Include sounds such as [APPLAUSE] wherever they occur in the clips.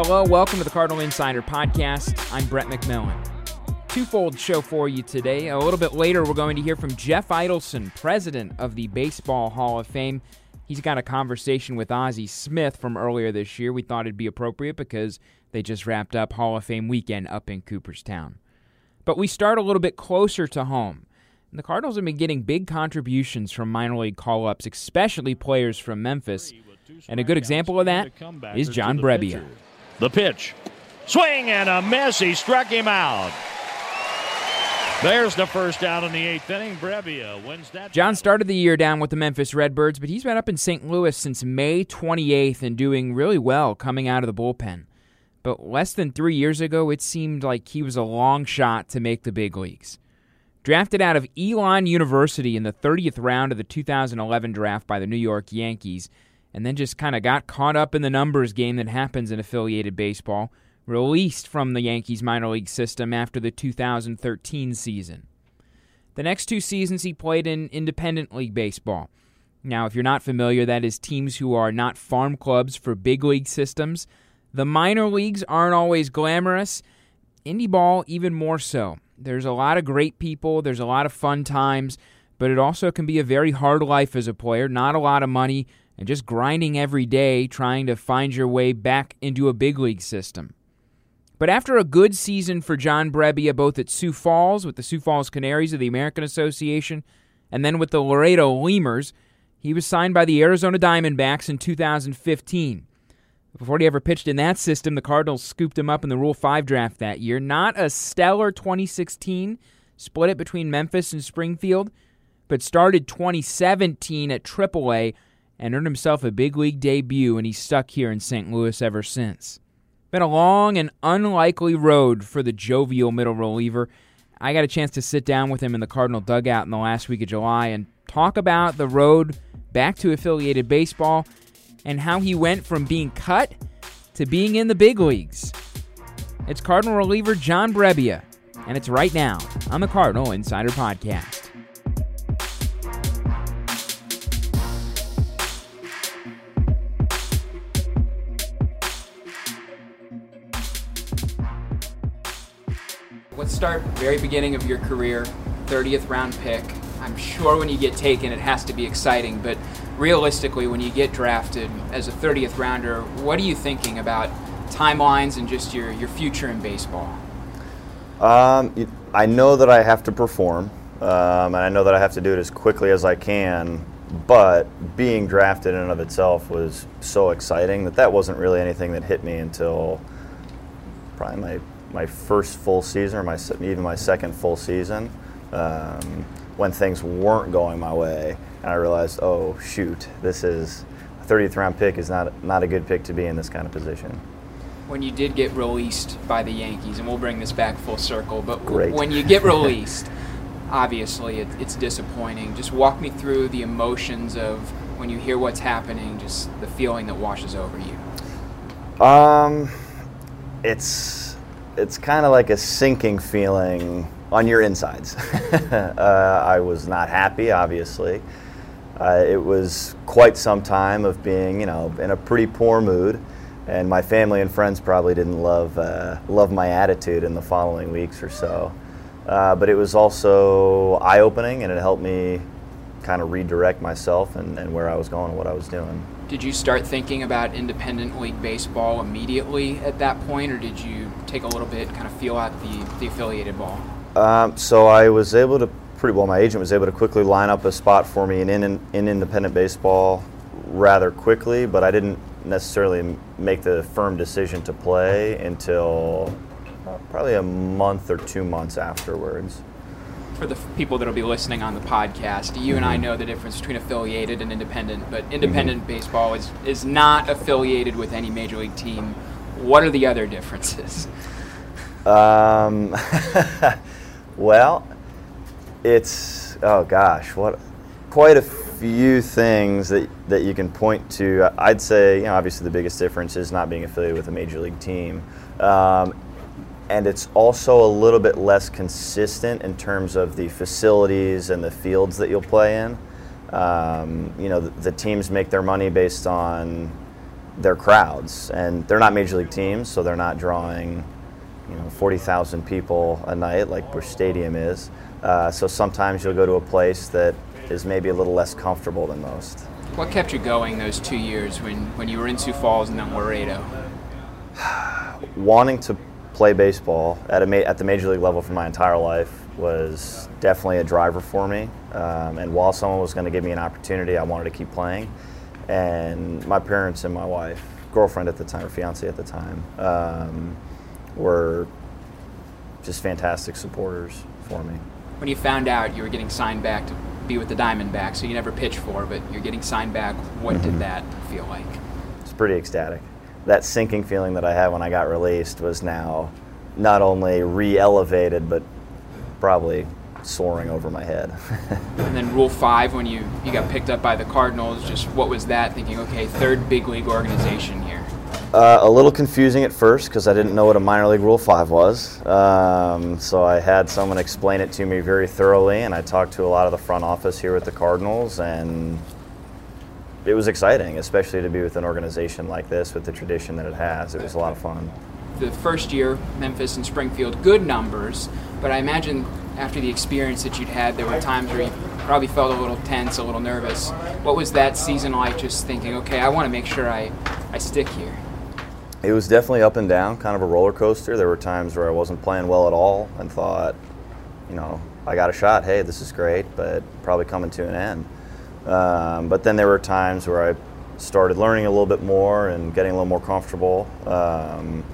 Hello, welcome to the Cardinal Insider Podcast. I'm Brett McMillan. Twofold show for you today. A little bit later, we're going to hear from Jeff Idelson, president of the Baseball Hall of Fame. He's got a conversation with Ozzie Smith from earlier this year. We thought it'd be appropriate because they just wrapped up Hall of Fame weekend up in Cooperstown. But we start a little bit closer to home. The Cardinals have been getting big contributions from minor league call ups, especially players from Memphis. And a good example of that is John Brebbia. The pitch. Swing and a miss. He struck him out. There's the first out in the eighth inning. Brebbia wins that. John started the year down with the Memphis Redbirds, but he's been up in St. Louis since May 28th and doing really well coming out of the bullpen. But less than three years ago, it seemed like he was a long shot to make the big leagues. Drafted out of Elon University in the 30th round of the 2011 draft by the New York Yankees, and then just kind of got caught up in the numbers game that happens in affiliated baseball, released from the Yankees minor league system after the 2013 season. The next two seasons he played in independent league baseball. Now, if you're not familiar, that is teams who are not farm clubs for big league systems. The minor leagues aren't always glamorous, indie ball, even more so. There's a lot of great people, there's a lot of fun times, but it also can be a very hard life as a player, not a lot of money, and just grinding every day trying to find your way back into a big league system. But after a good season for John Brebbia, both at Sioux Falls with the Sioux Falls Canaries of the American Association and then with the Laredo Lemurs, he was signed by the Arizona Diamondbacks in 2015. Before he ever pitched in that system, the Cardinals scooped him up in the Rule 5 draft that year. Not a stellar 2016, split it between Memphis and Springfield, but started 2017 at AAA and earned himself a big league debut, and he's stuck here in St. Louis ever since. Been a long and unlikely road for the jovial middle reliever. I got a chance to sit down with him in the Cardinal dugout in the last week of July and talk about the road back to affiliated baseball and how he went from being cut to being in the big leagues. It's Cardinal reliever John Brebbia, and it's right now on the Cardinal Insider Podcast. Let's start very beginning of your career, 30th round pick. I'm sure when you get taken, it has to be exciting, but realistically, when you get drafted as a 30th rounder, what are you thinking about timelines and just your, your future in baseball? Um, I know that I have to perform, um, and I know that I have to do it as quickly as I can. But being drafted in and of itself was so exciting that that wasn't really anything that hit me until probably my my first full season, or my even my second full season, um, when things weren't going my way, and I realized, oh shoot, this is a 30th round pick is not not a good pick to be in this kind of position. When you did get released by the Yankees, and we'll bring this back full circle, but when you get [LAUGHS] released, obviously it, it's disappointing. Just walk me through the emotions of when you hear what's happening, just the feeling that washes over you. Um, it's it's kind of like a sinking feeling on your insides. [LAUGHS] uh, I was not happy, obviously. Uh, it was quite some time of being, you know, in a pretty poor mood, and my family and friends probably didn't love uh, love my attitude in the following weeks or so. Uh, but it was also eye opening, and it helped me kind of redirect myself and, and where I was going and what I was doing. Did you start thinking about independent league baseball immediately at that point, or did you take a little bit, kind of feel out the, the affiliated ball? Um, so I was able to pretty well. My agent was able to quickly line up a spot for me in, in in independent baseball rather quickly, but I didn't necessarily make the firm decision to play until uh, probably a month or two months afterwards for the people that will be listening on the podcast, you and I know the difference between affiliated and independent, but independent baseball is, is not affiliated with any major league team What are the other differences? Um, [LAUGHS] well, it's oh gosh, what quite a few things that that you can point to. I'd say, you know, obviously the biggest difference is not being affiliated with a major league team, um, and it's also a little bit less consistent in terms of the facilities and the fields that you'll play in. Um, you know, the, the teams make their money based on their crowds, and they're not major league teams, so they're not drawing, you know, 40,000 people a night like Busch Stadium is. Uh, so sometimes you'll go to a place that is maybe a little less comfortable than most. What kept you going those two years when, when you were in Sioux Falls and then Laredo? [SIGHS] Wanting to play baseball at, a ma- at the major league level for my entire life was definitely a driver for me. Um, and while someone was going to give me an opportunity, I wanted to keep playing. And my parents and my wife, girlfriend at the time, or fiance at the time, um, were just fantastic supporters for me. When you found out you were getting signed back to be with the Diamondbacks, so you never pitched for, but you're getting signed back, what Mm-hmm. did that feel like? It's pretty ecstatic. That sinking feeling that I had when I got released was now not only re-elevated, but probably soaring over my head. [LAUGHS] And then Rule 5, when you, you got picked up by the Cardinals, just what was that? Thinking, okay, third big league organization here. Uh, a little confusing at first because I didn't know what a minor league Rule 5 was. Um, so I had someone explain it to me very thoroughly, and I talked to a lot of the front office here with the Cardinals, and it was exciting, especially to be with an organization like this with the tradition that it has. It was a lot of fun. The first year, Memphis and Springfield, good numbers, but I imagine after the experience that you'd had, there were times where you probably felt a little tense, a little nervous. What was that season like just thinking, okay, I want to make sure I, I stick here? It was definitely up and down, kind of a roller coaster. There were times where I wasn't playing well at all and thought, you know, I got a shot. Hey, this is great, but probably coming to an end. Um, but then there were times where I started learning a little bit more and getting a little more comfortable. Um,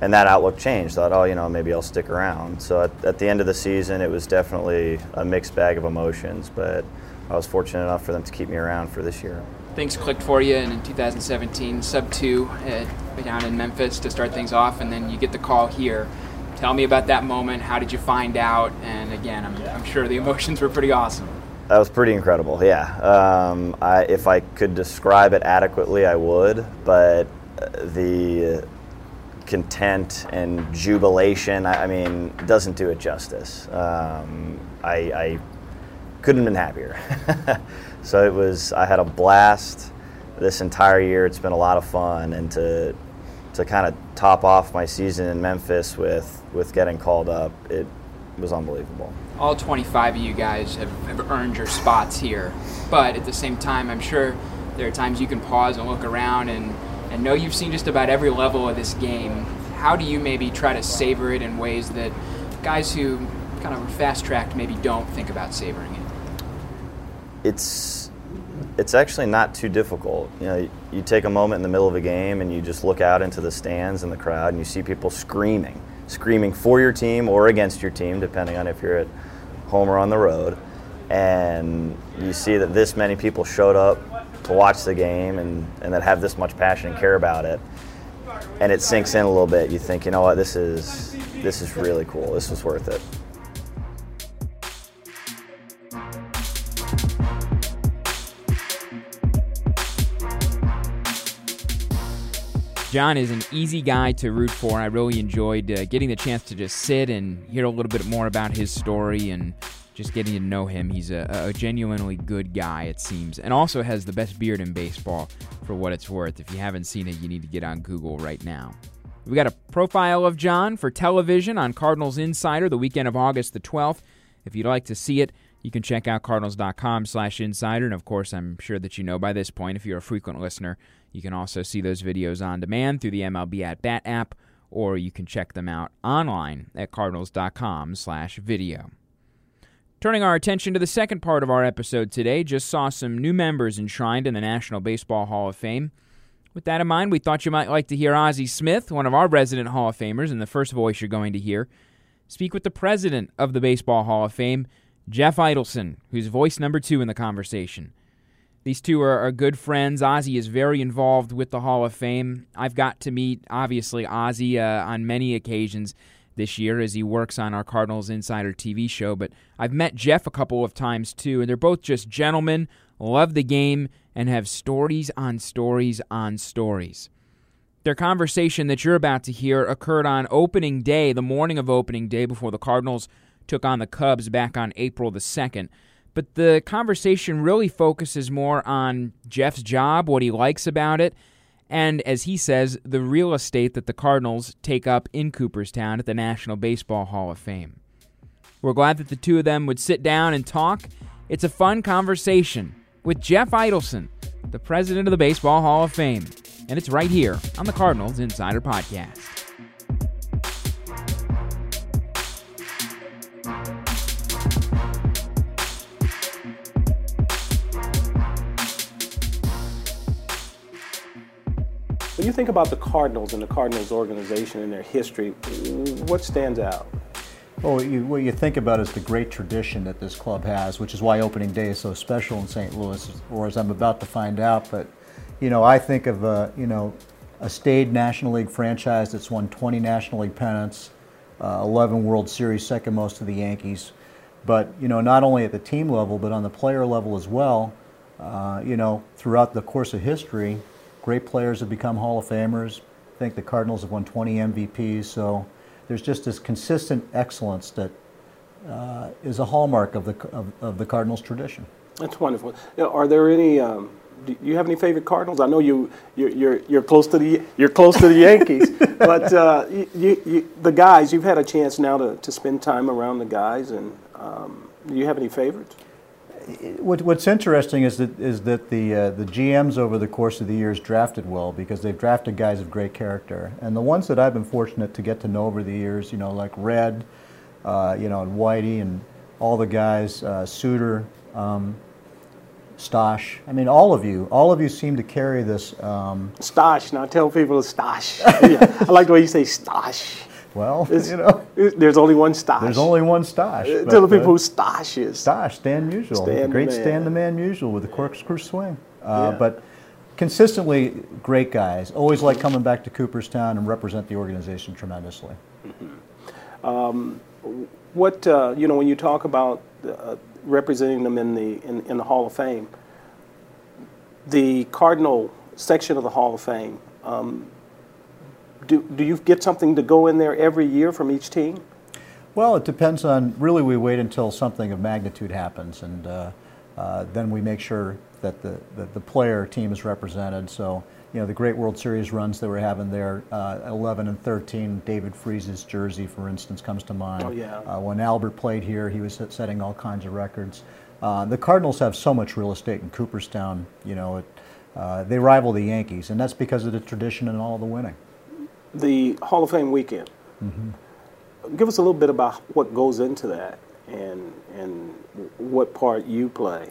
and that outlook changed. Thought, oh, you know, maybe I'll stick around. So at, at the end of the season, it was definitely a mixed bag of emotions, but I was fortunate enough for them to keep me around for this year. Things clicked for you, and in 2017, sub two uh, down in Memphis to start things off, and then you get the call here. Tell me about that moment. How did you find out? And again, I'm, I'm sure the emotions were pretty awesome. That was pretty incredible. Yeah, um, I, if I could describe it adequately, I would. But uh, the content and jubilation, I, I mean, doesn't do it justice. Um, I, I couldn't have been happier. [LAUGHS] so it was. I had a blast this entire year. It's been a lot of fun, and to to kind of top off my season in Memphis with with getting called up, it was unbelievable. All 25 of you guys have, have earned your spots here, but at the same time, I'm sure there are times you can pause and look around and, and know you've seen just about every level of this game. How do you maybe try to savor it in ways that guys who kind of fast tracked maybe don't think about savoring it? it's it's actually not too difficult. You know, you take a moment in the middle of a game and you just look out into the stands and the crowd and you see people screaming, screaming for your team or against your team, depending on if you're at home or on the road. And you see that this many people showed up to watch the game and, and that have this much passion and care about it. And it sinks in a little bit. You think, you know what, this is this is really cool. This was worth it. John is an easy guy to root for. I really enjoyed uh, getting the chance to just sit and hear a little bit more about his story and just getting to know him. He's a, a genuinely good guy, it seems, and also has the best beard in baseball for what it's worth. If you haven't seen it, you need to get on Google right now. We got a profile of John for television on Cardinals Insider the weekend of August the 12th. If you'd like to see it, you can check out cardinals.com slash insider. And of course, I'm sure that you know by this point, if you're a frequent listener, you can also see those videos on demand through the MLB at Bat app, or you can check them out online at cardinals.com slash video. Turning our attention to the second part of our episode today, just saw some new members enshrined in the National Baseball Hall of Fame. With that in mind, we thought you might like to hear Ozzie Smith, one of our resident Hall of Famers, and the first voice you're going to hear, speak with the president of the Baseball Hall of Fame, Jeff Idelson, who's voice number two in the conversation. These two are, are good friends. Ozzie is very involved with the Hall of Fame. I've got to meet, obviously, Ozzie uh, on many occasions this year as he works on our Cardinals Insider TV show. But I've met Jeff a couple of times too, and they're both just gentlemen, love the game, and have stories on stories on stories. Their conversation that you're about to hear occurred on opening day, the morning of opening day, before the Cardinals took on the Cubs back on April the 2nd. But the conversation really focuses more on Jeff's job, what he likes about it, and as he says, the real estate that the Cardinals take up in Cooperstown at the National Baseball Hall of Fame. We're glad that the two of them would sit down and talk. It's a fun conversation with Jeff Idelson, the president of the Baseball Hall of Fame, and it's right here on the Cardinals Insider Podcast. You think about the Cardinals and the Cardinals organization and their history, what stands out? Well, what you, what you think about is the great tradition that this club has, which is why opening day is so special in St. Louis, or as I'm about to find out. But, you know, I think of, uh, you know, a staid National League franchise that's won 20 National League pennants, uh, 11 World Series, second most to the Yankees. But, you know, not only at the team level, but on the player level as well, uh, you know, throughout the course of history, Great players have become Hall of Famers. I think the Cardinals have won 20 MVPs. So there's just this consistent excellence that uh, is a hallmark of the of, of, the Cardinals tradition. That's wonderful. Are there any? Um, do you have any favorite Cardinals? I know you you're you're, you're close to the you're close to the Yankees, [LAUGHS] but uh, you, you, the guys you've had a chance now to, to spend time around the guys, and um, do you have any favorites? What, what's interesting is that is that the uh, the GMs over the course of the years drafted well because they've drafted guys of great character, and the ones that I've been fortunate to get to know over the years, you know, like Red, uh, you know, and Whitey, and all the guys, uh, Sutter, um, Stosh. I mean, all of you, all of you seem to carry this. Um, Stosh. Now tell people Stosh. [LAUGHS] yeah, I like the way you say Stosh. Well, it's, you know, there's only one Stosh. There's only one Stosh. Uh, tell the people who Stosh is. Stosh, Stan Musial, Stan the great the Stan the Man Musial with the corkscrew swing. Uh, yeah. But consistently great guys. Always like coming back to Cooperstown and represent the organization tremendously. Mm-hmm. Um, what uh, you know when you talk about uh, representing them in the in, in, the Hall of Fame, the Cardinal section of the Hall of Fame. Um, do, do you get something to go in there every year from each team? Well, it depends on, really, we wait until something of magnitude happens, and uh, uh, then we make sure that the, that the player team is represented. So, you know, the great World Series runs that we're having there, uh, 11 and 13, David Freese's jersey, for instance, comes to mind. Oh, yeah. Uh, when Albert played here, he was setting all kinds of records. Uh, the Cardinals have so much real estate in Cooperstown, you know, it, uh, they rival the Yankees, and that's because of the tradition and all the winning the Hall of Fame weekend. Mm-hmm. Give us a little bit about what goes into that and and what part you play.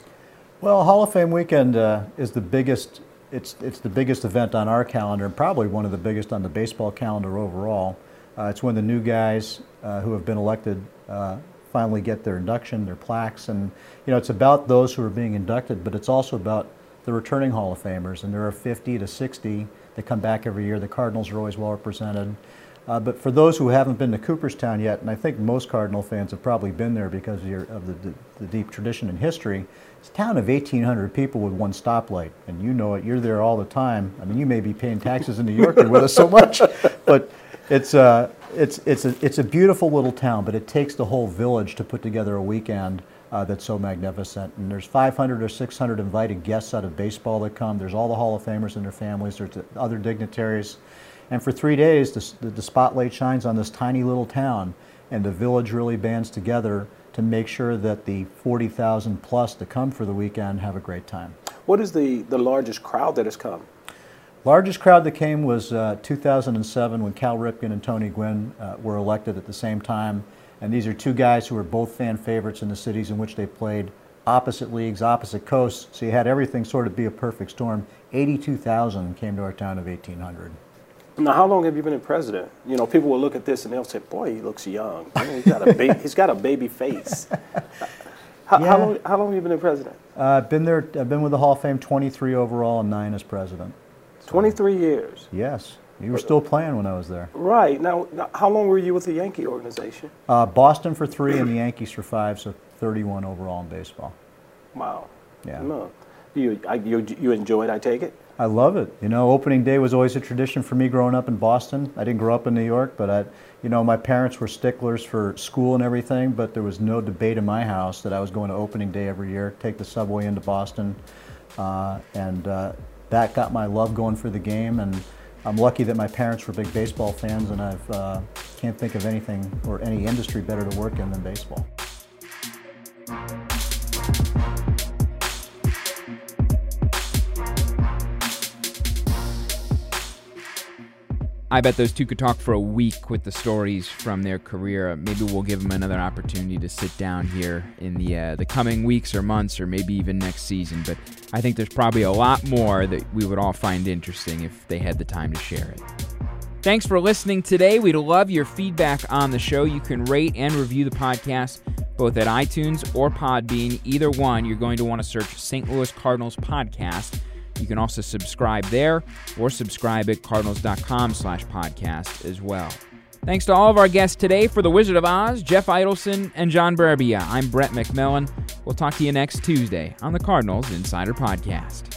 Well, Hall of Fame weekend uh, is the biggest. It's it's the biggest event on our calendar, and probably one of the biggest on the baseball calendar overall. Uh, it's when the new guys uh, who have been elected uh, finally get their induction, their plaques, and you know it's about those who are being inducted, but it's also about the returning Hall of Famers, and there are 50 to 60 they come back every year. The Cardinals are always well represented. Uh, but for those who haven't been to Cooperstown yet, and I think most Cardinal fans have probably been there because of, your, of the, the, the, deep tradition and history, it's a town of 1,800 people with one stoplight, and you know it. You're there all the time. I mean, you may be paying taxes in New York with us so much, [LAUGHS] but it's uh, it's it's a it's a beautiful little town. But it takes the whole village to put together a weekend uh, that's so magnificent. And there's 500 or 600 invited guests out of baseball that come. There's all the Hall of Famers and their families. There's other dignitaries. And for three days, the, the spotlight shines on this tiny little town, and the village really bands together to make sure that the 40,000 plus that come for the weekend have a great time. What is the, the largest crowd that has come? Largest crowd that came was uh, 2007 when Cal Ripken and Tony Gwynn uh, were elected at the same time and these are two guys who were both fan favorites in the cities in which they played, opposite leagues, opposite coasts. So you had everything sort of be a perfect storm. 82,000 came to our town of 1800. Now, how long have you been in president? You know, people will look at this and they'll say, "Boy, he looks young. he's got a ba- [LAUGHS] he's got a baby face." How, Yeah. how long? How long have you been the president? Uh, I've been there. I've been with the Hall of Fame 23 overall and nine as president. Twenty-three years. Yes, you were still playing when I was there. Right now, now, how long were you with the Yankee organization? Uh, Boston for three and the Yankees for five, so 31 overall in baseball. Wow. Yeah. No. You, I, you, you enjoyed, I take it? I love it. You know, opening day was always a tradition for me growing up in Boston. I didn't grow up in New York, but I, you know, my parents were sticklers for school and everything, but there was no debate in my house that I was going to opening day every year, take the subway into Boston. Uh, and uh, that got my love going for the game. And I'm lucky that my parents were big baseball fans, and I uh, can't think of anything or any industry better to work in than baseball. I bet those two could talk for a week with the stories from their career. Maybe we'll give them another opportunity to sit down here in the uh, the coming weeks or months, or maybe even next season. But I think there's probably a lot more that we would all find interesting if they had the time to share it. Thanks for listening today. We'd love your feedback on the show. You can rate and review the podcast both at iTunes or Podbean. Either one, you're going to want to search St. Louis Cardinals Podcast. You can also subscribe there or subscribe at cardinals.com slash podcast as well. Thanks to all of our guests today for The Wizard of Oz, Jeff Idelson, and John Brebbia. I'm Brett McMillan. We'll talk to you next Tuesday on the Cardinals Insider Podcast.